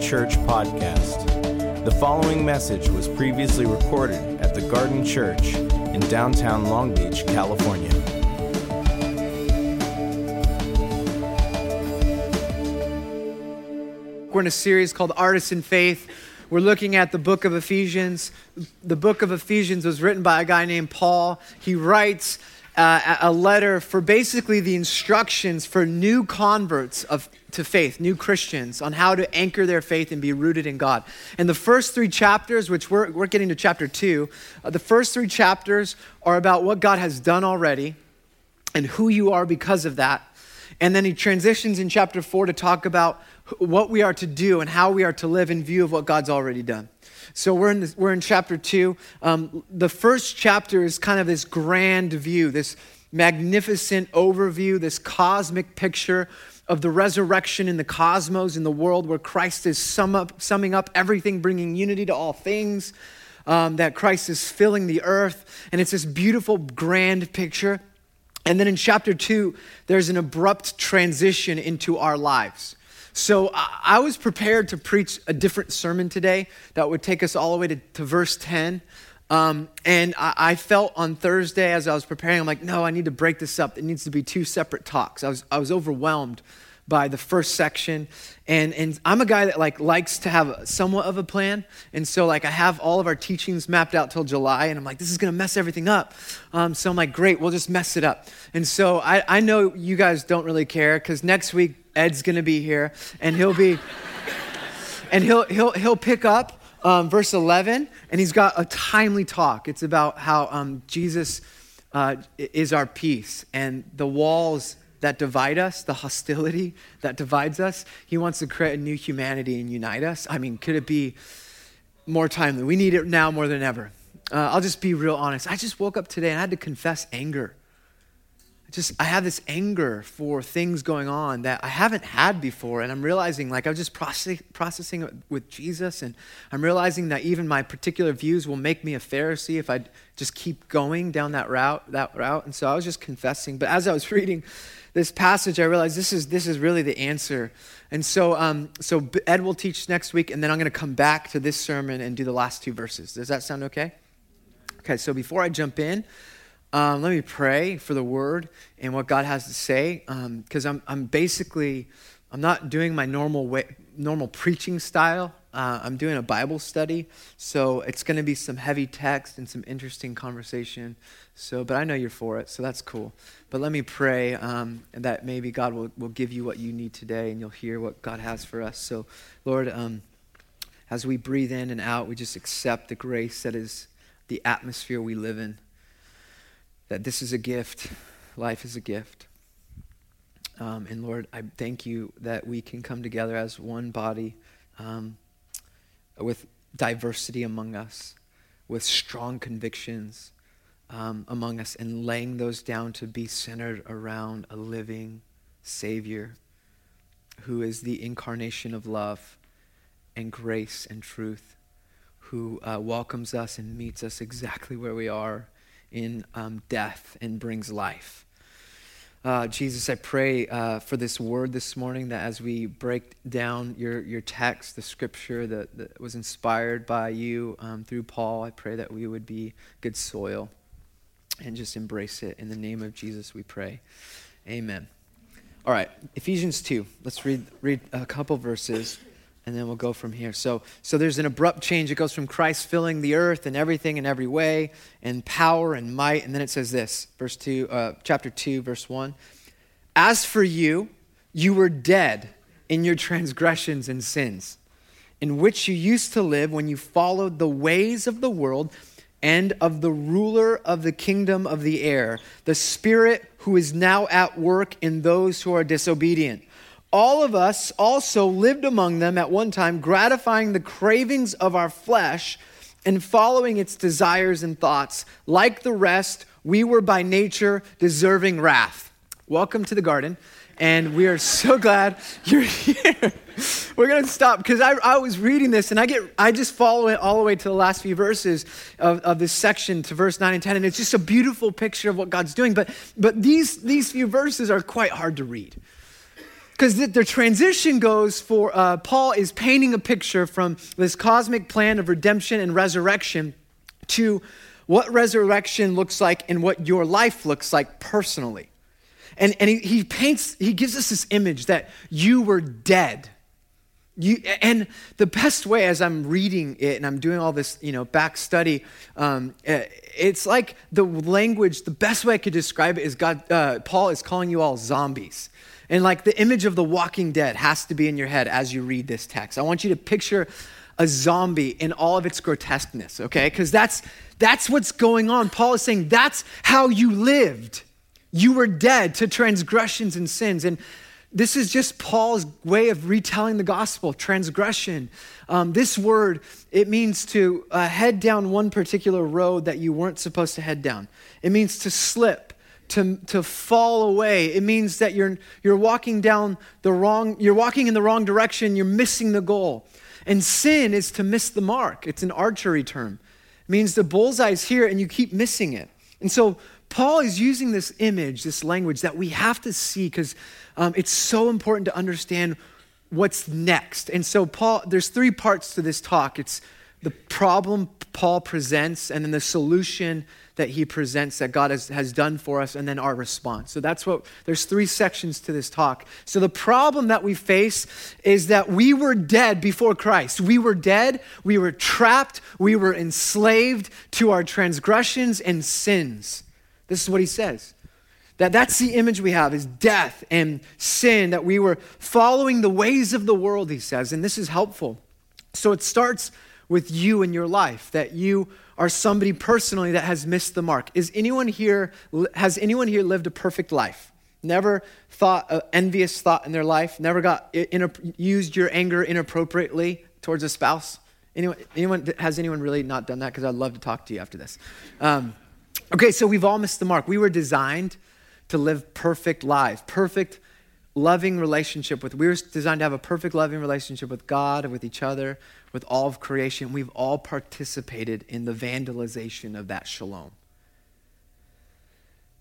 Church Podcast. The following message was previously recorded at the Garden Church in downtown Long Beach, California. We're in a series called Artists in Faith. We're looking at the book of Ephesians. The book of Ephesians was written by a guy named Paul. He writes uh, a letter for basically the instructions for new converts of, to faith, new Christians, on how to anchor their faith and be rooted in God. And the first three chapters, which we're, we're getting to chapter two, uh, the first three chapters are about what God has done already and who you are because of that. And then he transitions in chapter four to talk about what we are to do and how we are to live in view of what God's already done. So we're in, this, we're in chapter two. Um, the first chapter is kind of this grand view, this magnificent overview, this cosmic picture of the resurrection in the cosmos, in the world where Christ is sum up, summing up everything, bringing unity to all things, um, that Christ is filling the earth. And it's this beautiful, grand picture. And then in chapter two, there's an abrupt transition into our lives. So I was prepared to preach a different sermon today that would take us all the way to, to verse 10. Um, and I, I, felt on Thursday as I was preparing, I'm like, no, I need to break this up. It needs to be two separate talks. I was, I was overwhelmed by the first section. And, and I'm a guy that like likes to have somewhat of a plan. And so like I have all of our teachings mapped out till July and I'm like, this is going to mess everything up. Um, so I'm like, great, we'll just mess it up. And so I, I know you guys don't really care because next week Ed's going to be here, and he'll be, and he'll, he'll, he'll pick up um, verse 11, and he's got a timely talk. It's about how um, Jesus uh, is our peace, and the walls that divide us, the hostility that divides us, he wants to create a new humanity and unite us. I mean, could it be more timely? We need it now more than ever. Uh, I'll just be real honest. I just woke up today and I had to confess anger just I have this anger for things going on that I haven't had before, and I'm realizing like I'm just process, processing with Jesus, and I'm realizing that even my particular views will make me a Pharisee if I just keep going down that route, that route. And so I was just confessing. But as I was reading this passage, I realized this is this is really the answer. And so um, so Ed will teach next week, and then I'm going to come back to this sermon and do the last two verses. Does that sound okay? Okay. So before I jump in. Um, let me pray for the word and what God has to say, because um, I'm, I'm basically, I'm not doing my normal way, normal preaching style. Uh, I'm doing a Bible study, so it's going to be some heavy text and some interesting conversation. So, but I know you're for it, so that's cool. But let me pray um, that maybe God will, will give you what you need today, and you'll hear what God has for us. So, Lord, um, as we breathe in and out, we just accept the grace that is the atmosphere we live in that this is a gift. Life is a gift. Um, and Lord, I thank you that we can come together as one body um, with diversity among us, with strong convictions um, among us, and laying those down to be centered around a living Savior who is the incarnation of love and grace and truth, who uh, welcomes us and meets us exactly where we are in um, death and brings life. Uh, Jesus, I pray uh, for this word this morning that as we break down your, your text, the scripture that, that was inspired by you um, through Paul, I pray that we would be good soil and just embrace it. In the name of Jesus, we pray. Amen. All right, Ephesians 2. Let's read, read a couple verses and then we'll go from here. So, so there's an abrupt change. It goes from Christ filling the earth and everything in every way, and power and might, and then it says this, verse two, uh, chapter two, verse one. As for you, you were dead in your transgressions and sins, in which you used to live when you followed the ways of the world and of the ruler of the kingdom of the air, the Spirit who is now at work in those who are disobedient all of us also lived among them at one time, gratifying the cravings of our flesh and following its desires and thoughts. Like the rest, we were by nature deserving wrath. Welcome to the garden, and we are so glad you're here. We're gonna stop because I, I was reading this and I get I just follow it all the way to the last few verses of, of this section to verse 9 and 10, and it's just a beautiful picture of what God's doing. But but these these few verses are quite hard to read because the, the, transition goes for uh, Paul is painting a picture from this cosmic plan of redemption and resurrection to what resurrection looks like and what your life looks like personally. And, and he, he paints, he gives us this image that you were dead. You, and the best way as I'm reading it and I'm doing all this, you know, back study, um, eh, it's like the language, the best way I could describe it is God, uh, Paul is calling you all zombies. And like the image of the walking dead has to be in your head as you read this text. I want you to picture a zombie in all of its grotesqueness, okay? Because that's that's what's going on. Paul is saying that's how you lived. You were dead to transgressions and sins. And this is just Paul's way of retelling the gospel transgression. Um, this word, it means to uh, head down one particular road that you weren't supposed to head down. It means to slip to, to fall away. It means that you're, you're walking down the wrong, you're walking in the wrong direction, you're missing the goal. And sin is to miss the mark. It's an archery term. It means the bullseye's here and you keep missing it. And so Paul is using this image, this language that we have to see because um, it's so important to understand what's next. And so Paul, there's three parts to this talk. It's the problem Paul presents and then the solution that he presents that God has, has done for us, and then our response. So that's what, there's three sections to this talk. So the problem that we face is that we were dead before Christ. We were dead, we were trapped, we were enslaved to our transgressions and sins. This is what he says. That that's the image we have is death and sin, that we were following the ways of the world, he says. And this is helpful. So it starts with you in your life, that you are somebody personally that has missed the mark. Is anyone here, has anyone here lived a perfect life? Never thought an envious thought in their life? Never got used your anger inappropriately towards a spouse? Anyone, anyone has anyone really not done that? Because I'd love to talk to you after this. Um, okay, so we've all missed the mark. We were designed to live perfect lives, perfect, loving relationship with. We were designed to have a perfect, loving relationship with God, with each other, with all of creation. We've all participated in the vandalization of that shalom.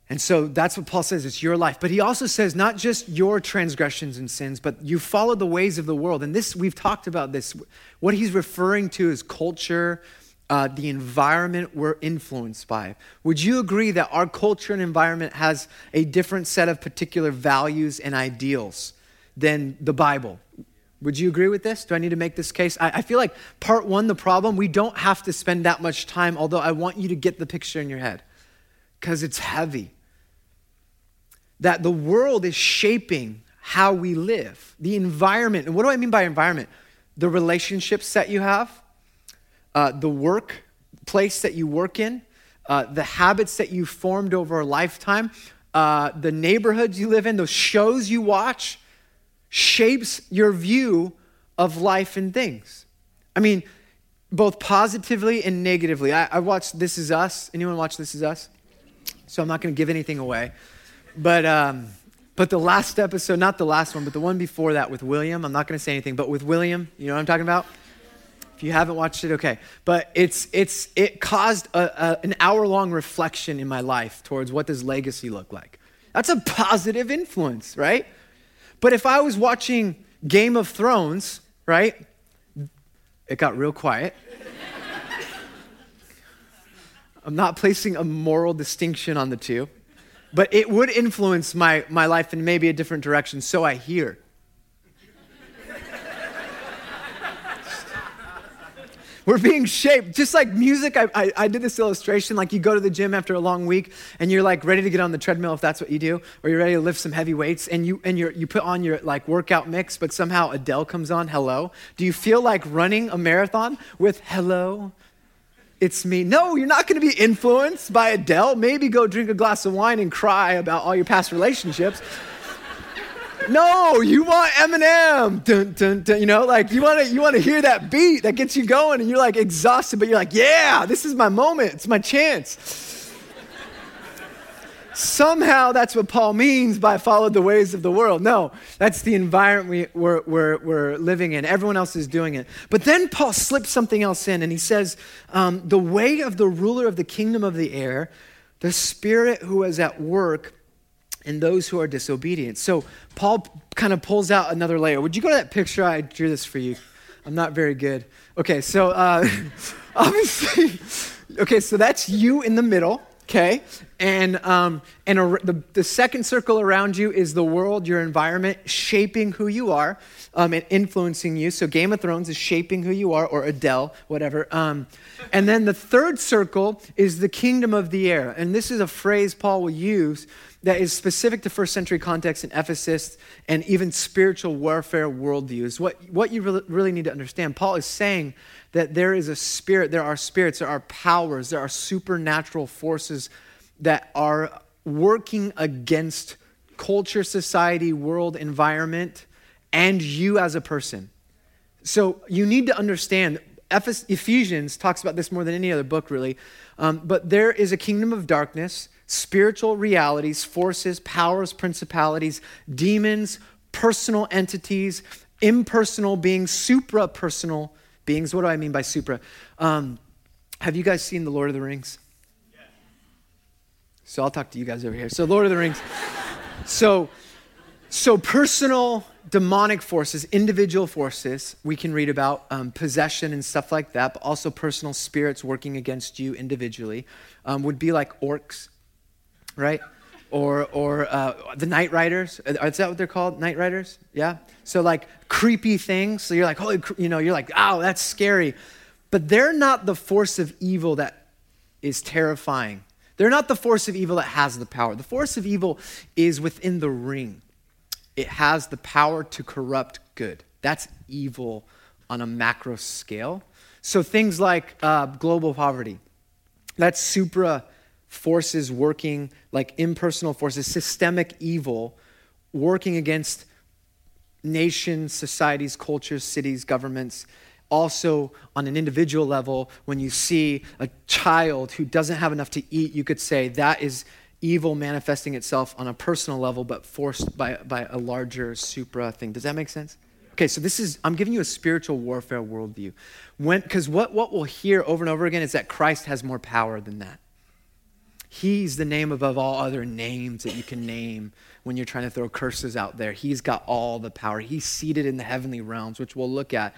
And so that's what Paul says it's your life. But he also says not just your transgressions and sins, but you follow the ways of the world. And this, we've talked about this. What he's referring to is culture, uh, the environment we're influenced by. Would you agree that our culture and environment has a different set of particular values and ideals than the Bible? Would you agree with this? Do I need to make this case? I, I feel like part one, the problem, we don't have to spend that much time, although I want you to get the picture in your head because it's heavy that the world is shaping how we live, the environment. And what do I mean by environment? The relationships that you have, uh, the work place that you work in, uh, the habits that you formed over a lifetime, uh, the neighborhoods you live in, those shows you watch, shapes your view of life and things. I mean, both positively and negatively. I, I watched This Is Us. Anyone watch This Is Us? So I'm not going to give anything away. But, um, but the last episode, not the last one, but the one before that with William, I'm not going to say anything, but with William, you know what I'm talking about? If you haven't watched it, okay. But it's, it's, it caused a, a, an hour long reflection in my life towards what does legacy look like. That's a positive influence, right? But if I was watching Game of Thrones, right? It got real quiet. I'm not placing a moral distinction on the two but it would influence my, my life in maybe a different direction, so I hear. We're being shaped, just like music. I, I, I, did this illustration like you go to the gym after a long week and you're like ready to get on the treadmill if that's what you do, or you're ready to lift some heavy weights and you, and you you put on your like workout mix, but somehow Adele comes on, hello. Do you feel like running a marathon with hello? it's me. No, you're not going to be influenced by Adele. Maybe go drink a glass of wine and cry about all your past relationships. No, you want Eminem. Dun, dun, dun, you know, like you want to you want to hear that beat that gets you going and you're like exhausted, but you're like, "Yeah, this is my moment. It's my chance." Somehow that's what Paul means by follow the ways of the world. No, that's the environment we, are we're, we're living in. Everyone else is doing it. But then Paul slips something else in and he says, um, The way of the ruler of the kingdom of the air, the spirit who is at work in those who are disobedient. So Paul kind of pulls out another layer. Would you go to that picture? I drew this for you. I'm not very good. Okay, so uh, obviously, okay, so that's you in the middle okay? And, um, and a, the, the second circle around you is the world, your environment, shaping who you are um, and influencing you. So Game of Thrones is shaping who you are, or Adele, whatever. Um, and then the third circle is the kingdom of the air. And this is a phrase Paul will use that is specific to first century context in Ephesus and even spiritual warfare worldviews. What, what you really, really need to understand, Paul is saying that there is a spirit, there are spirits, there are powers, there are supernatural forces that are working against culture, society, world, environment, and you as a person. So you need to understand, Ephesians talks about this more than any other book, really. Um, but there is a kingdom of darkness, spiritual realities, forces, powers, principalities, demons, personal entities, impersonal beings, supra personal beings. What do I mean by supra? Um, have you guys seen The Lord of the Rings? So I'll talk to you guys over here. So, Lord of the Rings. so, so personal demonic forces, individual forces, we can read about um, possession and stuff like that, but also personal spirits working against you individually, um, would be like orcs, right? Or, or uh, the night riders. Is that what they're called? Night riders? Yeah? So, like creepy things. So, you're like, holy, you know, you're like, oh, that's scary. But they're not the force of evil that is terrifying. They're not the force of evil that has the power. The force of evil is within the ring, it has the power to corrupt good. That's evil on a macro scale. So, things like uh, global poverty, that's supra forces working, like impersonal forces, systemic evil working against nations, societies, cultures, cities, governments. Also, on an individual level, when you see a child who doesn't have enough to eat, you could say that is evil manifesting itself on a personal level, but forced by, by a larger supra thing. Does that make sense? Okay, so this is, I'm giving you a spiritual warfare worldview. Because what, what we'll hear over and over again is that Christ has more power than that. He's the name above all other names that you can name when you're trying to throw curses out there. He's got all the power. He's seated in the heavenly realms, which we'll look at.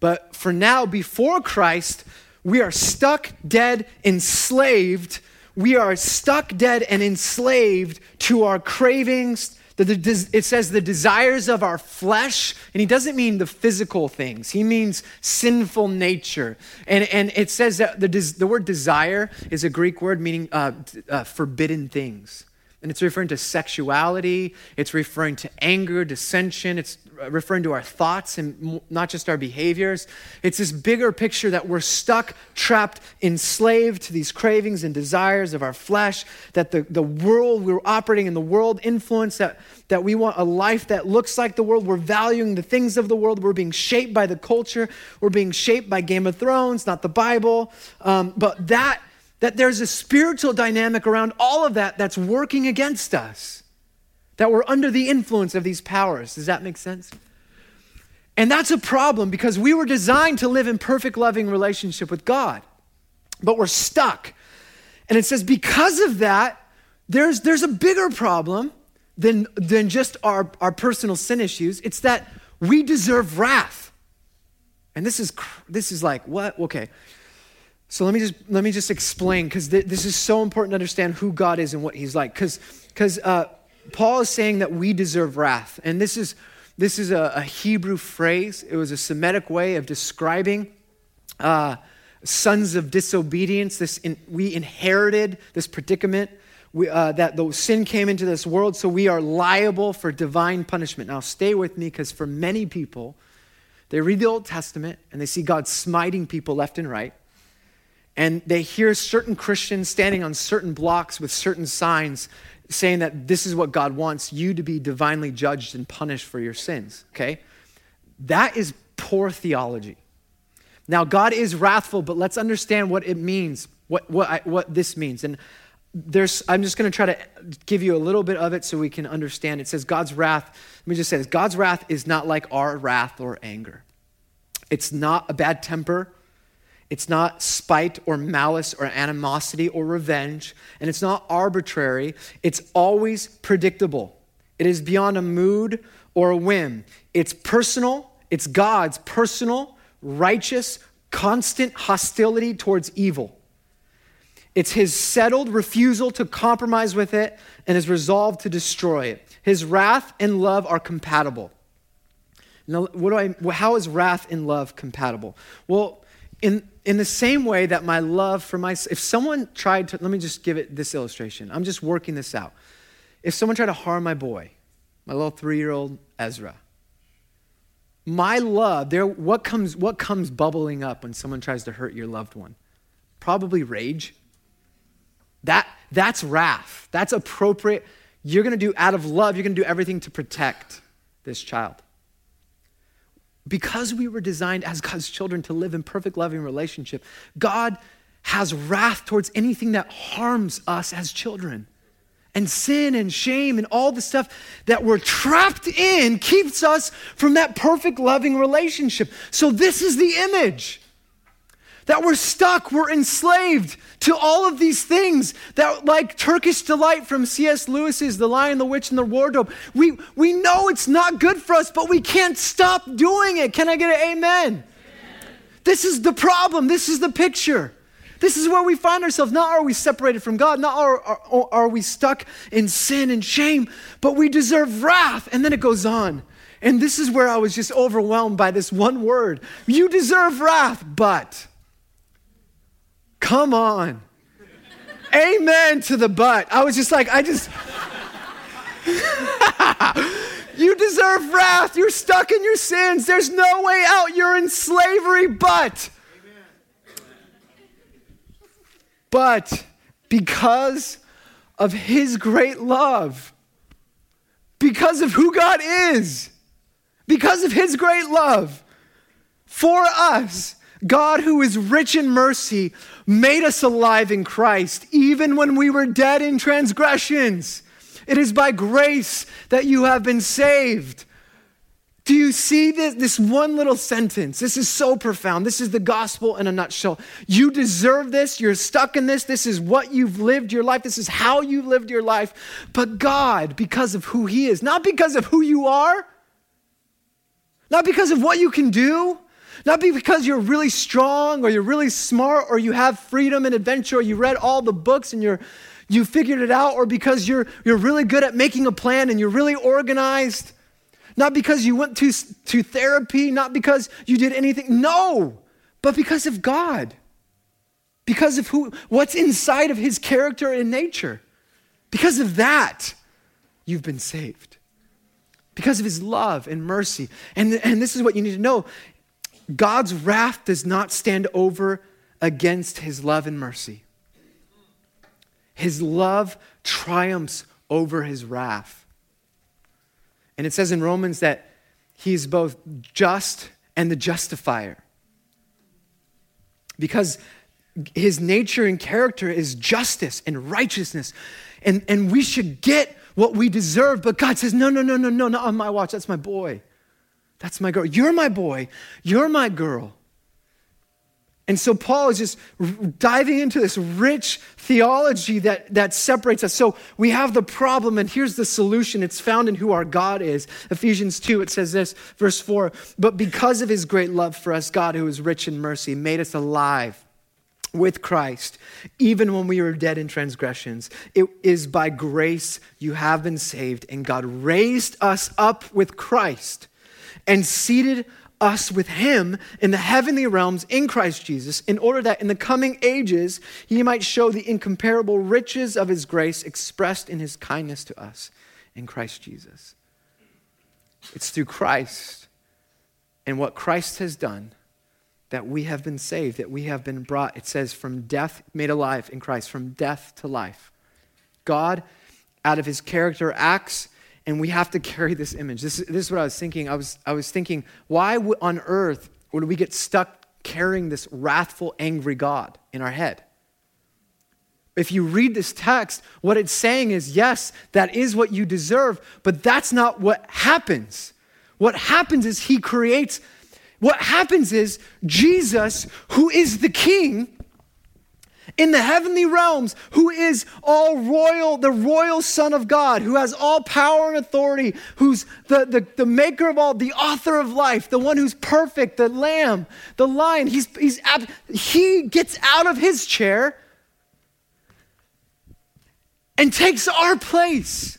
But for now, before Christ, we are stuck, dead, enslaved. We are stuck, dead, and enslaved to our cravings. It says the desires of our flesh, and he doesn't mean the physical things. He means sinful nature. And, and it says that the, the word desire is a Greek word meaning uh, uh, forbidden things. And it's referring to sexuality, it's referring to anger, dissension, it's referring to our thoughts and not just our behaviors. It's this bigger picture that we're stuck, trapped, enslaved to these cravings and desires of our flesh, that the, the world, we're operating in the world influence, that, that we want a life that looks like the world. We're valuing the things of the world. We're being shaped by the culture. We're being shaped by Game of Thrones, not the Bible. Um, but that that there's a spiritual dynamic around all of that that's working against us, that we're under the influence of these powers. Does that make sense? And that's a problem because we were designed to live in perfect, loving relationship with God, but we're stuck. And it says, because of that, there's, there's a bigger problem than, than just our, our personal sin issues. It's that we deserve wrath. And this is, this is like, what? Okay. So let me just let me just explain because th- this is so important to understand who God is and what He's like. Because because uh, Paul is saying that we deserve wrath, and this is this is a, a Hebrew phrase. It was a Semitic way of describing uh, sons of disobedience. This in, we inherited this predicament. We, uh, that the sin came into this world, so we are liable for divine punishment. Now, stay with me because for many people, they read the Old Testament and they see God smiting people left and right and they hear certain Christians standing on certain blocks with certain signs saying that this is what God wants you to be divinely judged and punished for your sins, okay? That is poor theology. Now, God is wrathful, but let's understand what it means, what, what, I, what this means. And there's, I'm just going to try to give you a little bit of it so we can understand. It says God's wrath, let me just say this God's wrath is not like our wrath or anger. It's not a bad temper it's not spite or malice or animosity or revenge, and it's not arbitrary. It's always predictable. It is beyond a mood or a whim. It's personal, it's God's personal, righteous, constant hostility towards evil. It's his settled refusal to compromise with it and his resolve to destroy it. His wrath and love are compatible. Now, what do I, how is wrath and love compatible? Well, in, in the same way that my love for my, if someone tried to, let me just give it this illustration. I'm just working this out. If someone tried to harm my boy, my little three year old Ezra, my love, there, what, comes, what comes bubbling up when someone tries to hurt your loved one? Probably rage. That, that's wrath. That's appropriate. You're going to do out of love, you're going to do everything to protect this child because we were designed as God's children to live in perfect loving relationship, God has wrath towards anything that harms us as children. And sin and shame and all the stuff that we're trapped in keeps us from that perfect loving relationship. So, this is the image that we're stuck, we're enslaved to all of these things that, like Turkish Delight from C.S. Lewis's The Lion, the Witch, and the Wardrobe, we, we know it's not good for us, but we can't stop doing it. Can I get an amen? amen? This is the problem. This is the picture. This is where we find ourselves. Not are we separated from God, not are, are, are we stuck in sin and shame, but we deserve wrath. And then it goes on. And this is where I was just overwhelmed by this one word. You deserve wrath, but. Come on. Amen to the butt. I was just like, I just. you deserve wrath. You're stuck in your sins. There's no way out. You're in slavery, but. But because of his great love, because of who God is, because of his great love for us, God, who is rich in mercy, made us alive in Christ, even when we were dead in transgressions. It is by grace that you have been saved. Do you see this, this one little sentence? This is so profound. This is the gospel in a nutshell. You deserve this. You're stuck in this. This is what you've lived your life. This is how you lived your life. But God, because of who He is, not because of who you are, not because of what you can do, not because you're really strong or you're really smart or you have freedom and adventure or you read all the books and you're you figured it out or because you're you're really good at making a plan and you're really organized not because you went to, to therapy, not because you did anything. No, but because of God. Because of who, what's inside of his character and nature. Because of that, you've been saved. Because of his love and mercy. And, and this is what you need to know God's wrath does not stand over against his love and mercy. His love triumphs over his wrath. And it says in Romans that he's both just and the justifier. Because his nature and character is justice and righteousness. And, and we should get what we deserve. But God says, no, no, no, no, no, not on my watch. That's my boy. That's my girl. You're my boy. You're my girl. And so Paul is just diving into this rich theology that, that separates us. So we have the problem, and here's the solution. It's found in who our God is. Ephesians 2, it says this, verse 4 But because of his great love for us, God, who is rich in mercy, made us alive with Christ, even when we were dead in transgressions. It is by grace you have been saved, and God raised us up with Christ and seated us with him in the heavenly realms in Christ Jesus, in order that in the coming ages he might show the incomparable riches of his grace expressed in his kindness to us in Christ Jesus. It's through Christ and what Christ has done that we have been saved, that we have been brought, it says, from death, made alive in Christ, from death to life. God, out of his character, acts and we have to carry this image. This, this is what I was thinking. I was, I was thinking, why on earth would we get stuck carrying this wrathful, angry God in our head? If you read this text, what it's saying is, yes, that is what you deserve, but that's not what happens. What happens is he creates, what happens is Jesus, who is the king, in the heavenly realms, who is all royal, the royal Son of God, who has all power and authority, who's the, the, the maker of all, the author of life, the one who's perfect, the lamb, the lion. He's, he's, he gets out of his chair and takes our place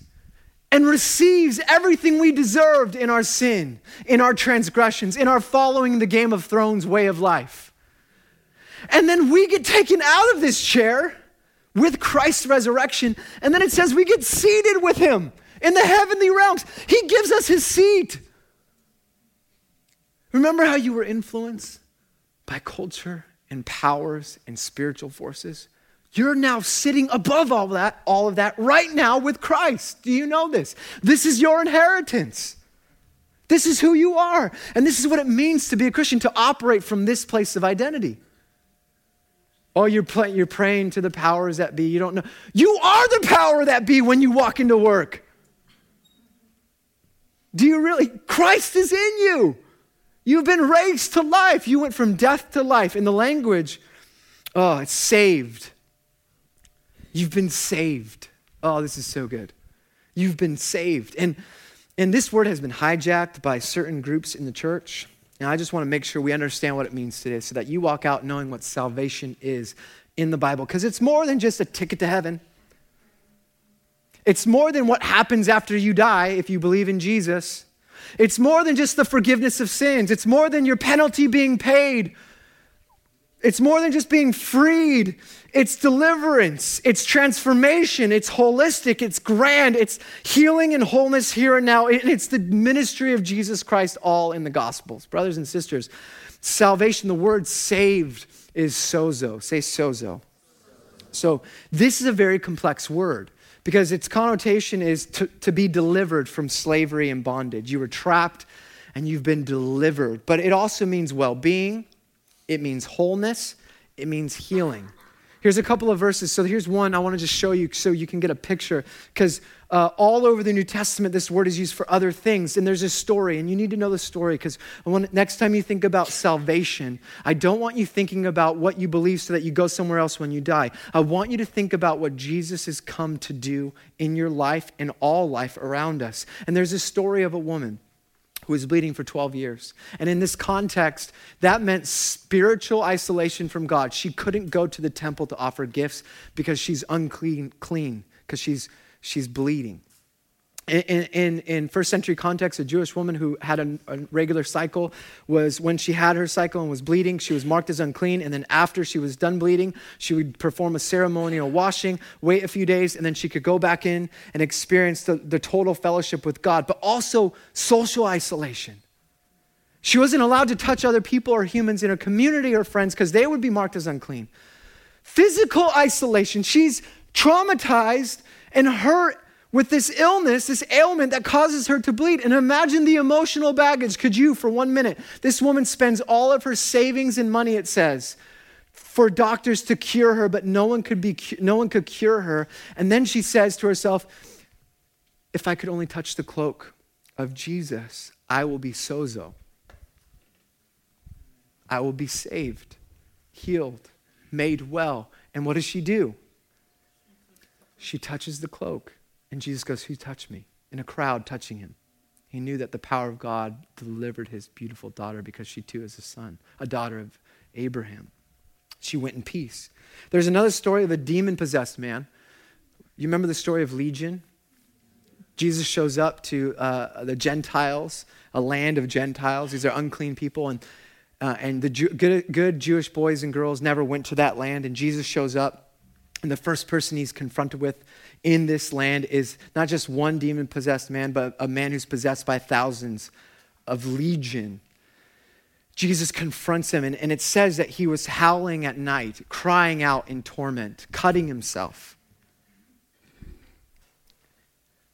and receives everything we deserved in our sin, in our transgressions, in our following the Game of Thrones way of life. And then we get taken out of this chair with Christ's resurrection. And then it says we get seated with him in the heavenly realms. He gives us his seat. Remember how you were influenced by culture and powers and spiritual forces? You're now sitting above all that, all of that right now with Christ. Do you know this? This is your inheritance. This is who you are. And this is what it means to be a Christian, to operate from this place of identity. Oh, you're, you're praying to the powers that be. You don't know. You are the power that be when you walk into work. Do you really? Christ is in you. You've been raised to life. You went from death to life. In the language, oh, it's saved. You've been saved. Oh, this is so good. You've been saved. And, and this word has been hijacked by certain groups in the church. And I just want to make sure we understand what it means today so that you walk out knowing what salvation is in the Bible. Because it's more than just a ticket to heaven, it's more than what happens after you die if you believe in Jesus. It's more than just the forgiveness of sins, it's more than your penalty being paid it's more than just being freed, it's deliverance, it's transformation, it's holistic, it's grand, it's healing and wholeness here and now. And It's the ministry of Jesus Christ all in the Gospels. Brothers and sisters, salvation, the word saved is sozo. Say sozo. So, this is a very complex word because its connotation is to, to be delivered from slavery and bondage. You were trapped and you've been delivered. But it also means well being, it means wholeness, it means healing. Here's a couple of verses. So here's one I want to just show you so you can get a picture. Because uh, all over the New Testament, this word is used for other things. And there's a story, and you need to know the story. Because next time you think about salvation, I don't want you thinking about what you believe so that you go somewhere else when you die. I want you to think about what Jesus has come to do in your life and all life around us. And there's a story of a woman who was bleeding for 12 years. And in this context, that meant spiritual isolation from God. She couldn't go to the temple to offer gifts because she's unclean, clean, because she's, she's bleeding. In, in, in, first century context, a Jewish woman who had a, a, regular cycle was when she had her cycle and was bleeding, she was marked as unclean. And then after she was done bleeding, she would perform a ceremonial washing, wait a few days, and then she could go back in and experience the, the total fellowship with God, but also social isolation. She wasn't allowed to touch other people or humans in her community or friends because they would be marked as unclean. Physical isolation. She's traumatized and hurt with this illness, this ailment that causes her to bleed. And imagine the emotional baggage. Could you, for one minute? This woman spends all of her savings and money, it says, for doctors to cure her, but no one could, be, no one could cure her. And then she says to herself, If I could only touch the cloak of Jesus, I will be sozo. I will be saved, healed, made well. And what does she do? She touches the cloak. And Jesus goes, Who touched me? In a crowd touching him. He knew that the power of God delivered his beautiful daughter because she too is a son, a daughter of Abraham. She went in peace. There's another story of a demon possessed man. You remember the story of Legion? Jesus shows up to uh, the Gentiles, a land of Gentiles. These are unclean people. And, uh, and the Jew, good, good Jewish boys and girls never went to that land. And Jesus shows up. And the first person he's confronted with in this land is not just one demon possessed man, but a man who's possessed by thousands of legion. Jesus confronts him, and, and it says that he was howling at night, crying out in torment, cutting himself.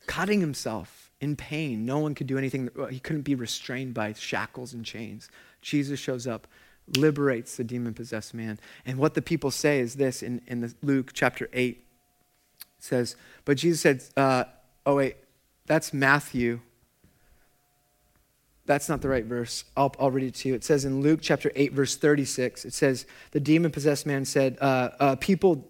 Cutting himself in pain. No one could do anything. He couldn't be restrained by shackles and chains. Jesus shows up, liberates the demon possessed man. And what the people say is this in, in the Luke chapter 8 says, But Jesus said, uh, Oh, wait, that's Matthew. That's not the right verse. I'll, I'll, read it to you. It says in Luke chapter 8, verse 36, it says, The demon possessed man said, uh, uh, People,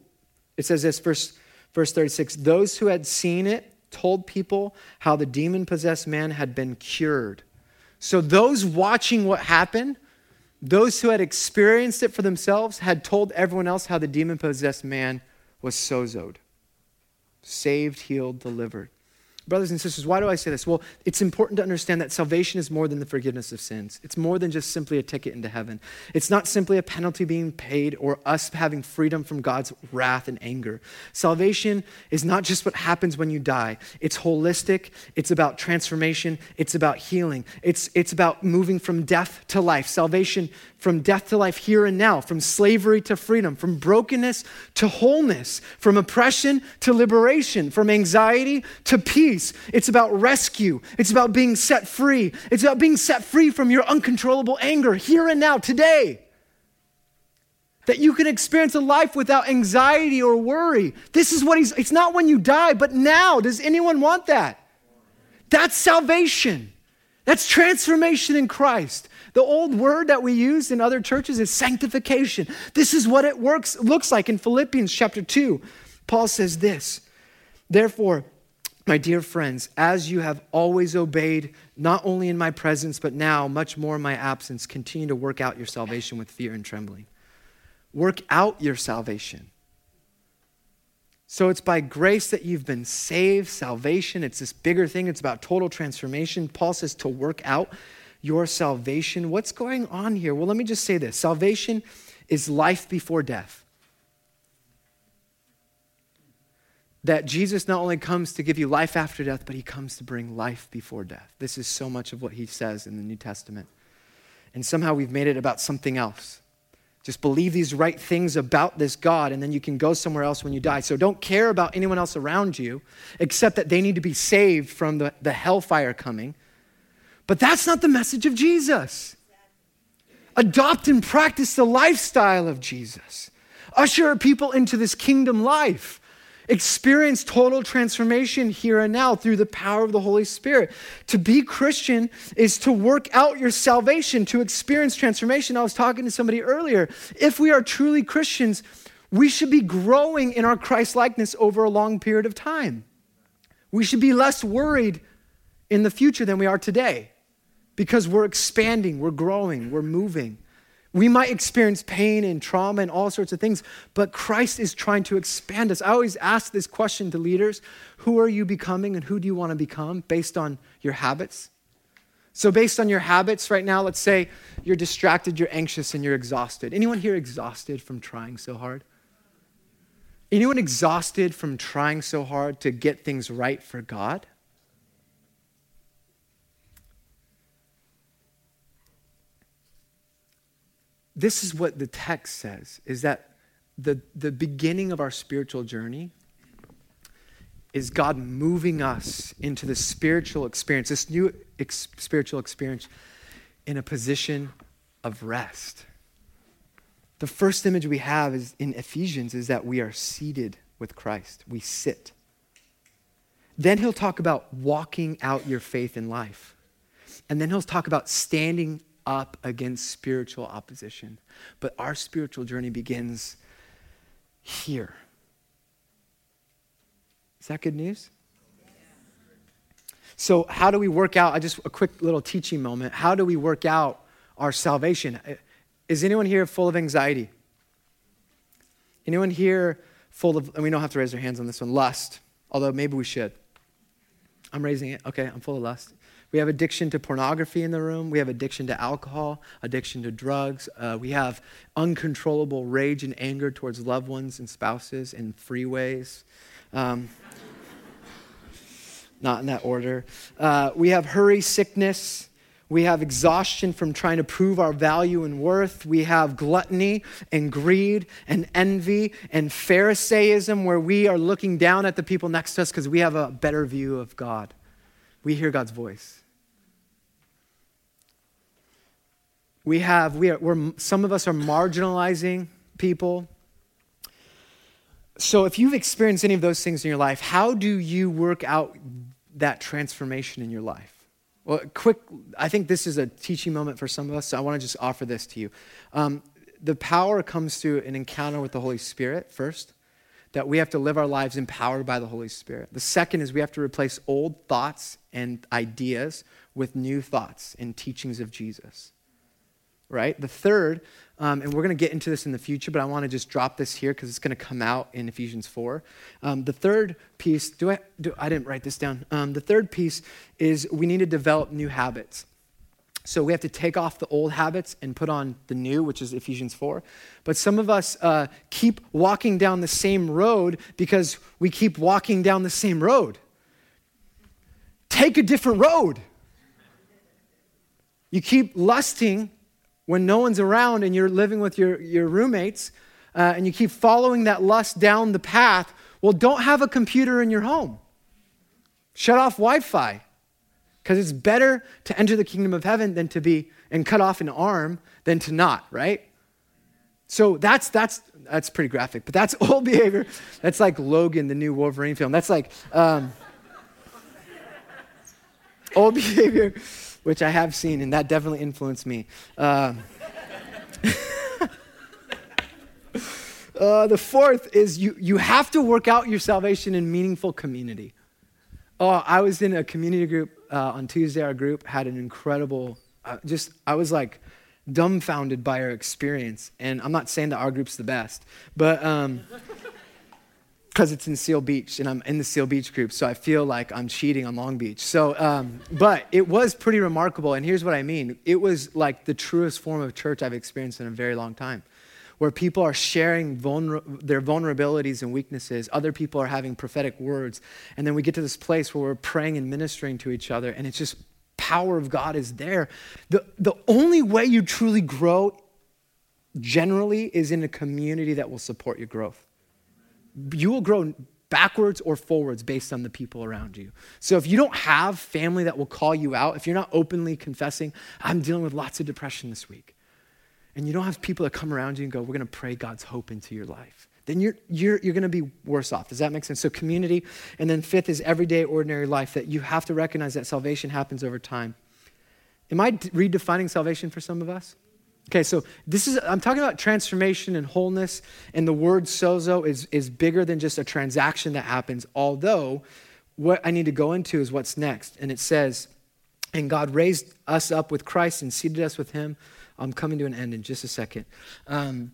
it says this, verse, verse 36, those who had seen it told people how the demon possessed man had been cured. So those watching what happened, those who had experienced it for themselves, had told everyone else how the demon possessed man was sozoed saved, healed, delivered. Brothers and sisters, why do I say this? Well, it's important to understand that salvation is more than the forgiveness of sins. It's more than just simply a ticket into heaven. It's not simply a penalty being paid or us having freedom from God's wrath and anger. Salvation is not just what happens when you die, it's holistic, it's about transformation, it's about healing, it's, it's about moving from death to life. Salvation from death to life here and now, from slavery to freedom, from brokenness to wholeness, from oppression to liberation, from anxiety to peace. It's about rescue. It's about being set free. It's about being set free from your uncontrollable anger here and now, today. That you can experience a life without anxiety or worry. This is what he's, it's not when you die, but now. Does anyone want that? That's salvation. That's transformation in Christ. The old word that we use in other churches is sanctification. This is what it works looks like in Philippians chapter 2. Paul says this. Therefore, my dear friends, as you have always obeyed, not only in my presence, but now much more in my absence, continue to work out your salvation with fear and trembling. Work out your salvation. So it's by grace that you've been saved, salvation. It's this bigger thing, it's about total transformation. Paul says to work out your salvation. What's going on here? Well, let me just say this salvation is life before death. That Jesus not only comes to give you life after death, but he comes to bring life before death. This is so much of what he says in the New Testament. And somehow we've made it about something else. Just believe these right things about this God, and then you can go somewhere else when you die. So don't care about anyone else around you, except that they need to be saved from the, the hellfire coming. But that's not the message of Jesus. Adopt and practice the lifestyle of Jesus. Usher people into this kingdom life. Experience total transformation here and now through the power of the Holy Spirit. To be Christian is to work out your salvation, to experience transformation. I was talking to somebody earlier. If we are truly Christians, we should be growing in our Christ likeness over a long period of time. We should be less worried in the future than we are today because we're expanding, we're growing, we're moving. We might experience pain and trauma and all sorts of things, but Christ is trying to expand us. I always ask this question to leaders Who are you becoming and who do you want to become based on your habits? So, based on your habits right now, let's say you're distracted, you're anxious, and you're exhausted. Anyone here exhausted from trying so hard? Anyone exhausted from trying so hard to get things right for God? This is what the text says is that the, the beginning of our spiritual journey is God moving us into the spiritual experience, this new ex- spiritual experience, in a position of rest. The first image we have is in Ephesians is that we are seated with Christ. We sit. Then he'll talk about walking out your faith in life. And then he'll talk about standing up against spiritual opposition. But our spiritual journey begins here. Is that good news? So, how do we work out? I just a quick little teaching moment. How do we work out our salvation? Is anyone here full of anxiety? Anyone here full of, and we don't have to raise our hands on this one, lust, although maybe we should. I'm raising it. Okay, I'm full of lust. We have addiction to pornography in the room. We have addiction to alcohol, addiction to drugs. Uh, we have uncontrollable rage and anger towards loved ones and spouses and freeways. Um, not in that order. Uh, we have hurry sickness. We have exhaustion from trying to prove our value and worth. We have gluttony and greed and envy and Pharisaism, where we are looking down at the people next to us because we have a better view of God. We hear God's voice. We have, we are, we're, some of us are marginalizing people. So if you've experienced any of those things in your life, how do you work out that transformation in your life? Well, quick, I think this is a teaching moment for some of us, so I want to just offer this to you. Um, the power comes through an encounter with the Holy Spirit first, that we have to live our lives empowered by the Holy Spirit. The second is we have to replace old thoughts and ideas with new thoughts and teachings of Jesus right? The third, um, and we're going to get into this in the future, but I want to just drop this here because it's going to come out in Ephesians 4. Um, the third piece, do I, do, I didn't write this down. Um, the third piece is we need to develop new habits. So we have to take off the old habits and put on the new, which is Ephesians 4. But some of us uh, keep walking down the same road because we keep walking down the same road. Take a different road. You keep lusting when no one's around and you're living with your, your roommates uh, and you keep following that lust down the path, well, don't have a computer in your home. Shut off Wi Fi because it's better to enter the kingdom of heaven than to be and cut off an arm than to not, right? So that's that's that's pretty graphic, but that's old behavior. That's like Logan, the new Wolverine film. That's like um, old behavior which I have seen, and that definitely influenced me. Uh, uh, the fourth is you, you have to work out your salvation in meaningful community. Oh, I was in a community group uh, on Tuesday. Our group had an incredible, uh, just, I was like dumbfounded by our experience. And I'm not saying that our group's the best, but um, because it's in Seal Beach and I'm in the Seal Beach group, so I feel like I'm cheating on Long Beach. So, um, but it was pretty remarkable, and here's what I mean: it was like the truest form of church I've experienced in a very long time, where people are sharing vulner- their vulnerabilities and weaknesses. Other people are having prophetic words, and then we get to this place where we're praying and ministering to each other, and it's just power of God is there. The the only way you truly grow, generally, is in a community that will support your growth you will grow backwards or forwards based on the people around you. So if you don't have family that will call you out, if you're not openly confessing, I'm dealing with lots of depression this week. and you don't have people that come around you and go, We're going to pray God's hope into your life, then you're, you're, you're going to be worse off. Does that make sense? So, community. And then, fifth is everyday, ordinary life that you have to recognize that salvation happens over time. Am I redefining salvation for some of us? Okay, so this is, I'm talking about transformation and wholeness, and the word sozo is, is bigger than just a transaction that happens, although what I need to go into is what's next. And it says, and God raised us up with Christ and seated us with him. I'm coming to an end in just a second. Um,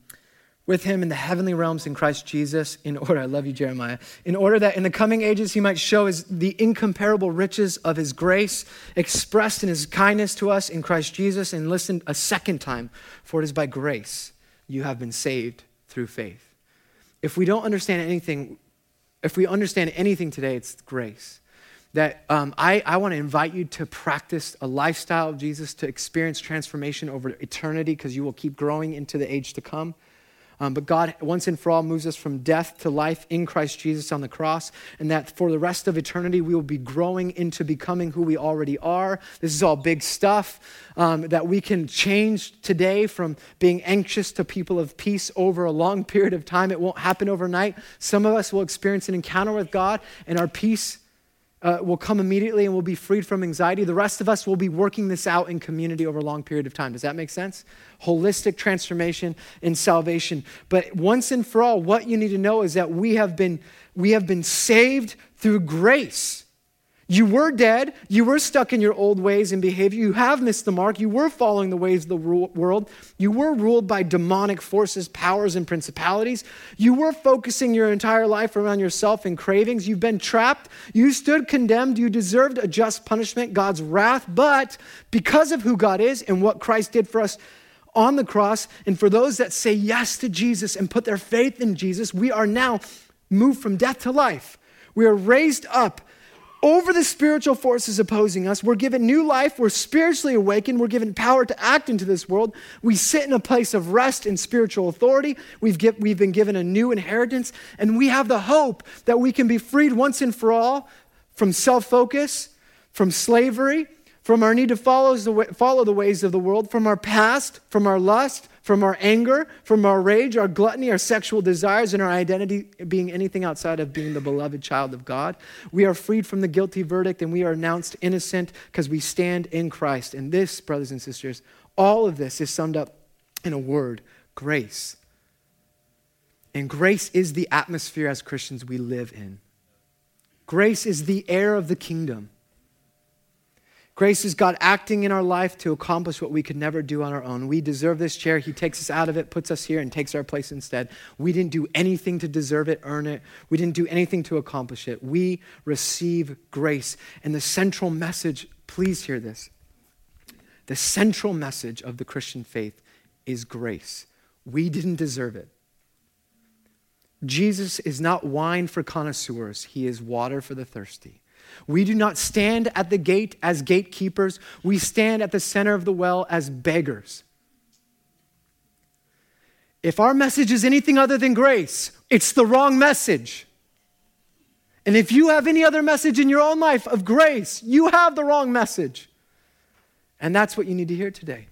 with him in the heavenly realms in Christ Jesus, in order, I love you, Jeremiah, in order that in the coming ages he might show his, the incomparable riches of his grace expressed in his kindness to us in Christ Jesus. And listen a second time, for it is by grace you have been saved through faith. If we don't understand anything, if we understand anything today, it's grace. That um, I, I want to invite you to practice a lifestyle of Jesus, to experience transformation over eternity, because you will keep growing into the age to come. Um, but God, once and for all, moves us from death to life in Christ Jesus on the cross, and that for the rest of eternity, we will be growing into becoming who we already are. This is all big stuff um, that we can change today from being anxious to people of peace over a long period of time. It won't happen overnight. Some of us will experience an encounter with God, and our peace uh, will come immediately and we'll be freed from anxiety. The rest of us will be working this out in community over a long period of time. Does that make sense? Holistic transformation in salvation. But once and for all, what you need to know is that we have been, we have been saved through grace. You were dead. You were stuck in your old ways and behavior. You have missed the mark. You were following the ways of the world. You were ruled by demonic forces, powers, and principalities. You were focusing your entire life around yourself and cravings. You've been trapped. You stood condemned. You deserved a just punishment, God's wrath. But because of who God is and what Christ did for us on the cross, and for those that say yes to Jesus and put their faith in Jesus, we are now moved from death to life. We are raised up over the spiritual forces opposing us. We're given new life. We're spiritually awakened. We're given power to act into this world. We sit in a place of rest and spiritual authority. We've, get, we've been given a new inheritance, and we have the hope that we can be freed once and for all from self focus, from slavery, from our need to follow the, follow the ways of the world, from our past, from our lust, from our anger, from our rage, our gluttony, our sexual desires, and our identity being anything outside of being the beloved child of God. We are freed from the guilty verdict and we are announced innocent because we stand in Christ. And this, brothers and sisters, all of this is summed up in a word grace. And grace is the atmosphere as Christians we live in. Grace is the air of the kingdom. Grace is God acting in our life to accomplish what we could never do on our own. We deserve this chair. He takes us out of it, puts us here, and takes our place instead. We didn't do anything to deserve it, earn it. We didn't do anything to accomplish it. We receive grace. And the central message, please hear this. The central message of the Christian faith is grace. We didn't deserve it. Jesus is not wine for connoisseurs, He is water for the thirsty. We do not stand at the gate as gatekeepers, we stand at the center of the well as beggars. If our message is anything other than grace, it's the wrong message. And if you have any other message in your own life of grace, you have the wrong message. And that's what you need to hear today.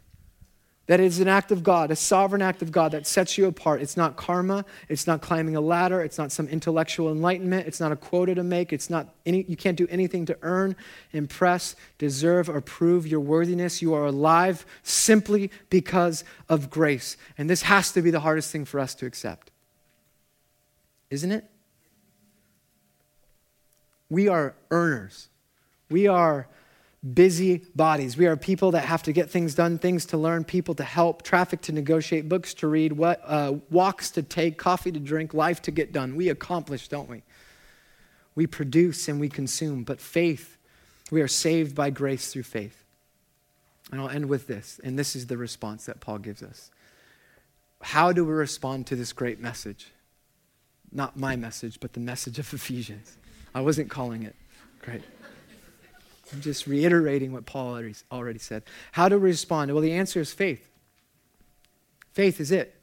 That is an act of God, a sovereign act of God that sets you apart. It's not karma. It's not climbing a ladder. It's not some intellectual enlightenment. It's not a quota to make. It's not any, you can't do anything to earn, impress, deserve, or prove your worthiness. You are alive simply because of grace. And this has to be the hardest thing for us to accept. Isn't it? We are earners. We are busy bodies. We are people that have to get things done, things to learn, people to help, traffic to negotiate, books to read, what, uh, walks to take, coffee to drink, life to get done. We accomplish, don't we? We produce and we consume, but faith, we are saved by grace through faith. And I'll end with this, and this is the response that Paul gives us. How do we respond to this great message? Not my message, but the message of Ephesians. I wasn't calling it. Great. I'm just reiterating what Paul already, said. How to respond? Well, the answer is faith. Faith is it.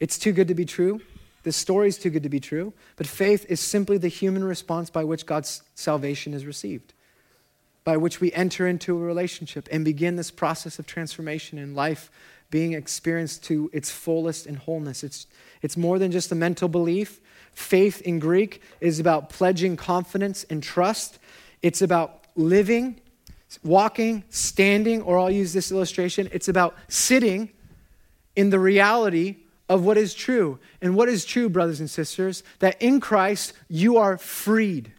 It's too good to be true. The story is too good to be true. But faith is simply the human response by which God's salvation is received, by which we enter into a relationship and begin this process of transformation in life being experienced to its fullest and wholeness. It's, it's more than just a mental belief. Faith in Greek is about pledging confidence and trust. It's about living, walking, standing, or I'll use this illustration. It's about sitting in the reality of what is true. And what is true, brothers and sisters? That in Christ you are freed,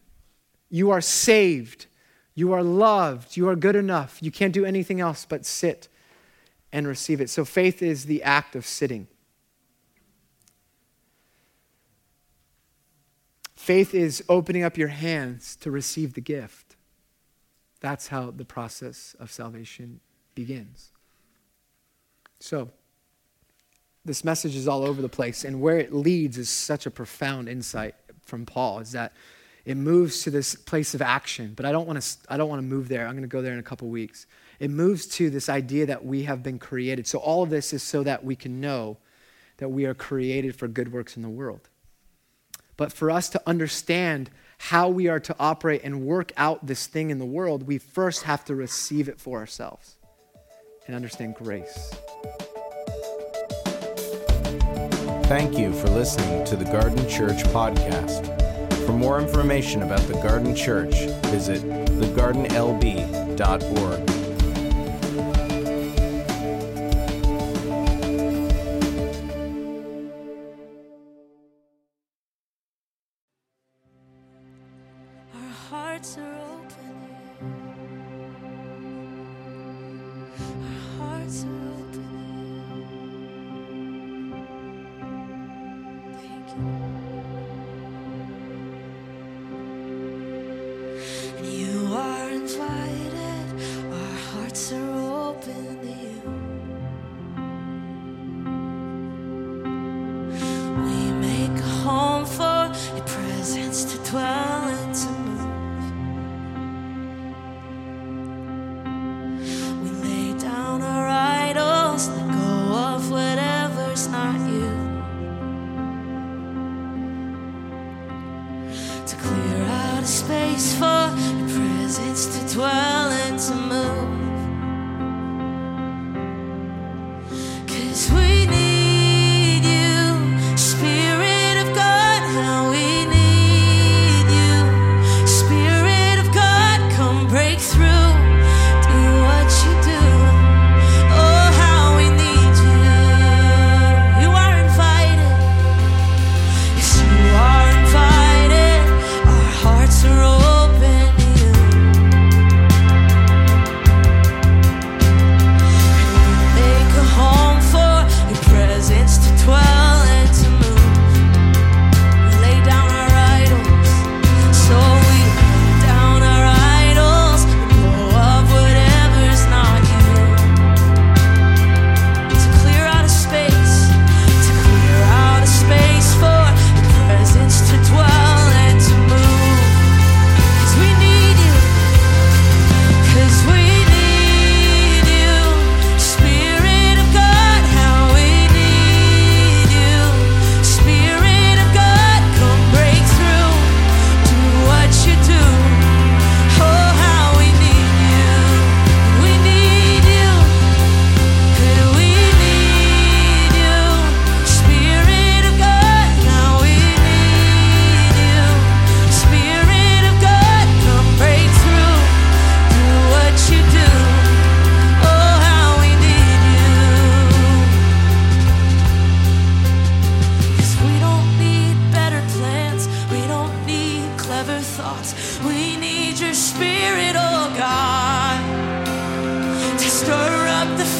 you are saved, you are loved, you are good enough. You can't do anything else but sit and receive it. So faith is the act of sitting. Faith is opening up your hands to receive the gift. That's how the process of salvation begins. So, this message is all over the place, and where it leads is such a profound insight from Paul is that it moves to this place of action. But I don't want to, I don't want to move there. I'm going to go there in a couple weeks. It moves to this idea that we have been created. So, all of this is so that we can know that we are created for good works in the world. But for us to understand how we are to operate and work out this thing in the world, we first have to receive it for ourselves and understand grace. Thank you for listening to the Garden Church podcast. For more information about the Garden Church, visit thegardenlb.org.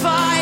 fire.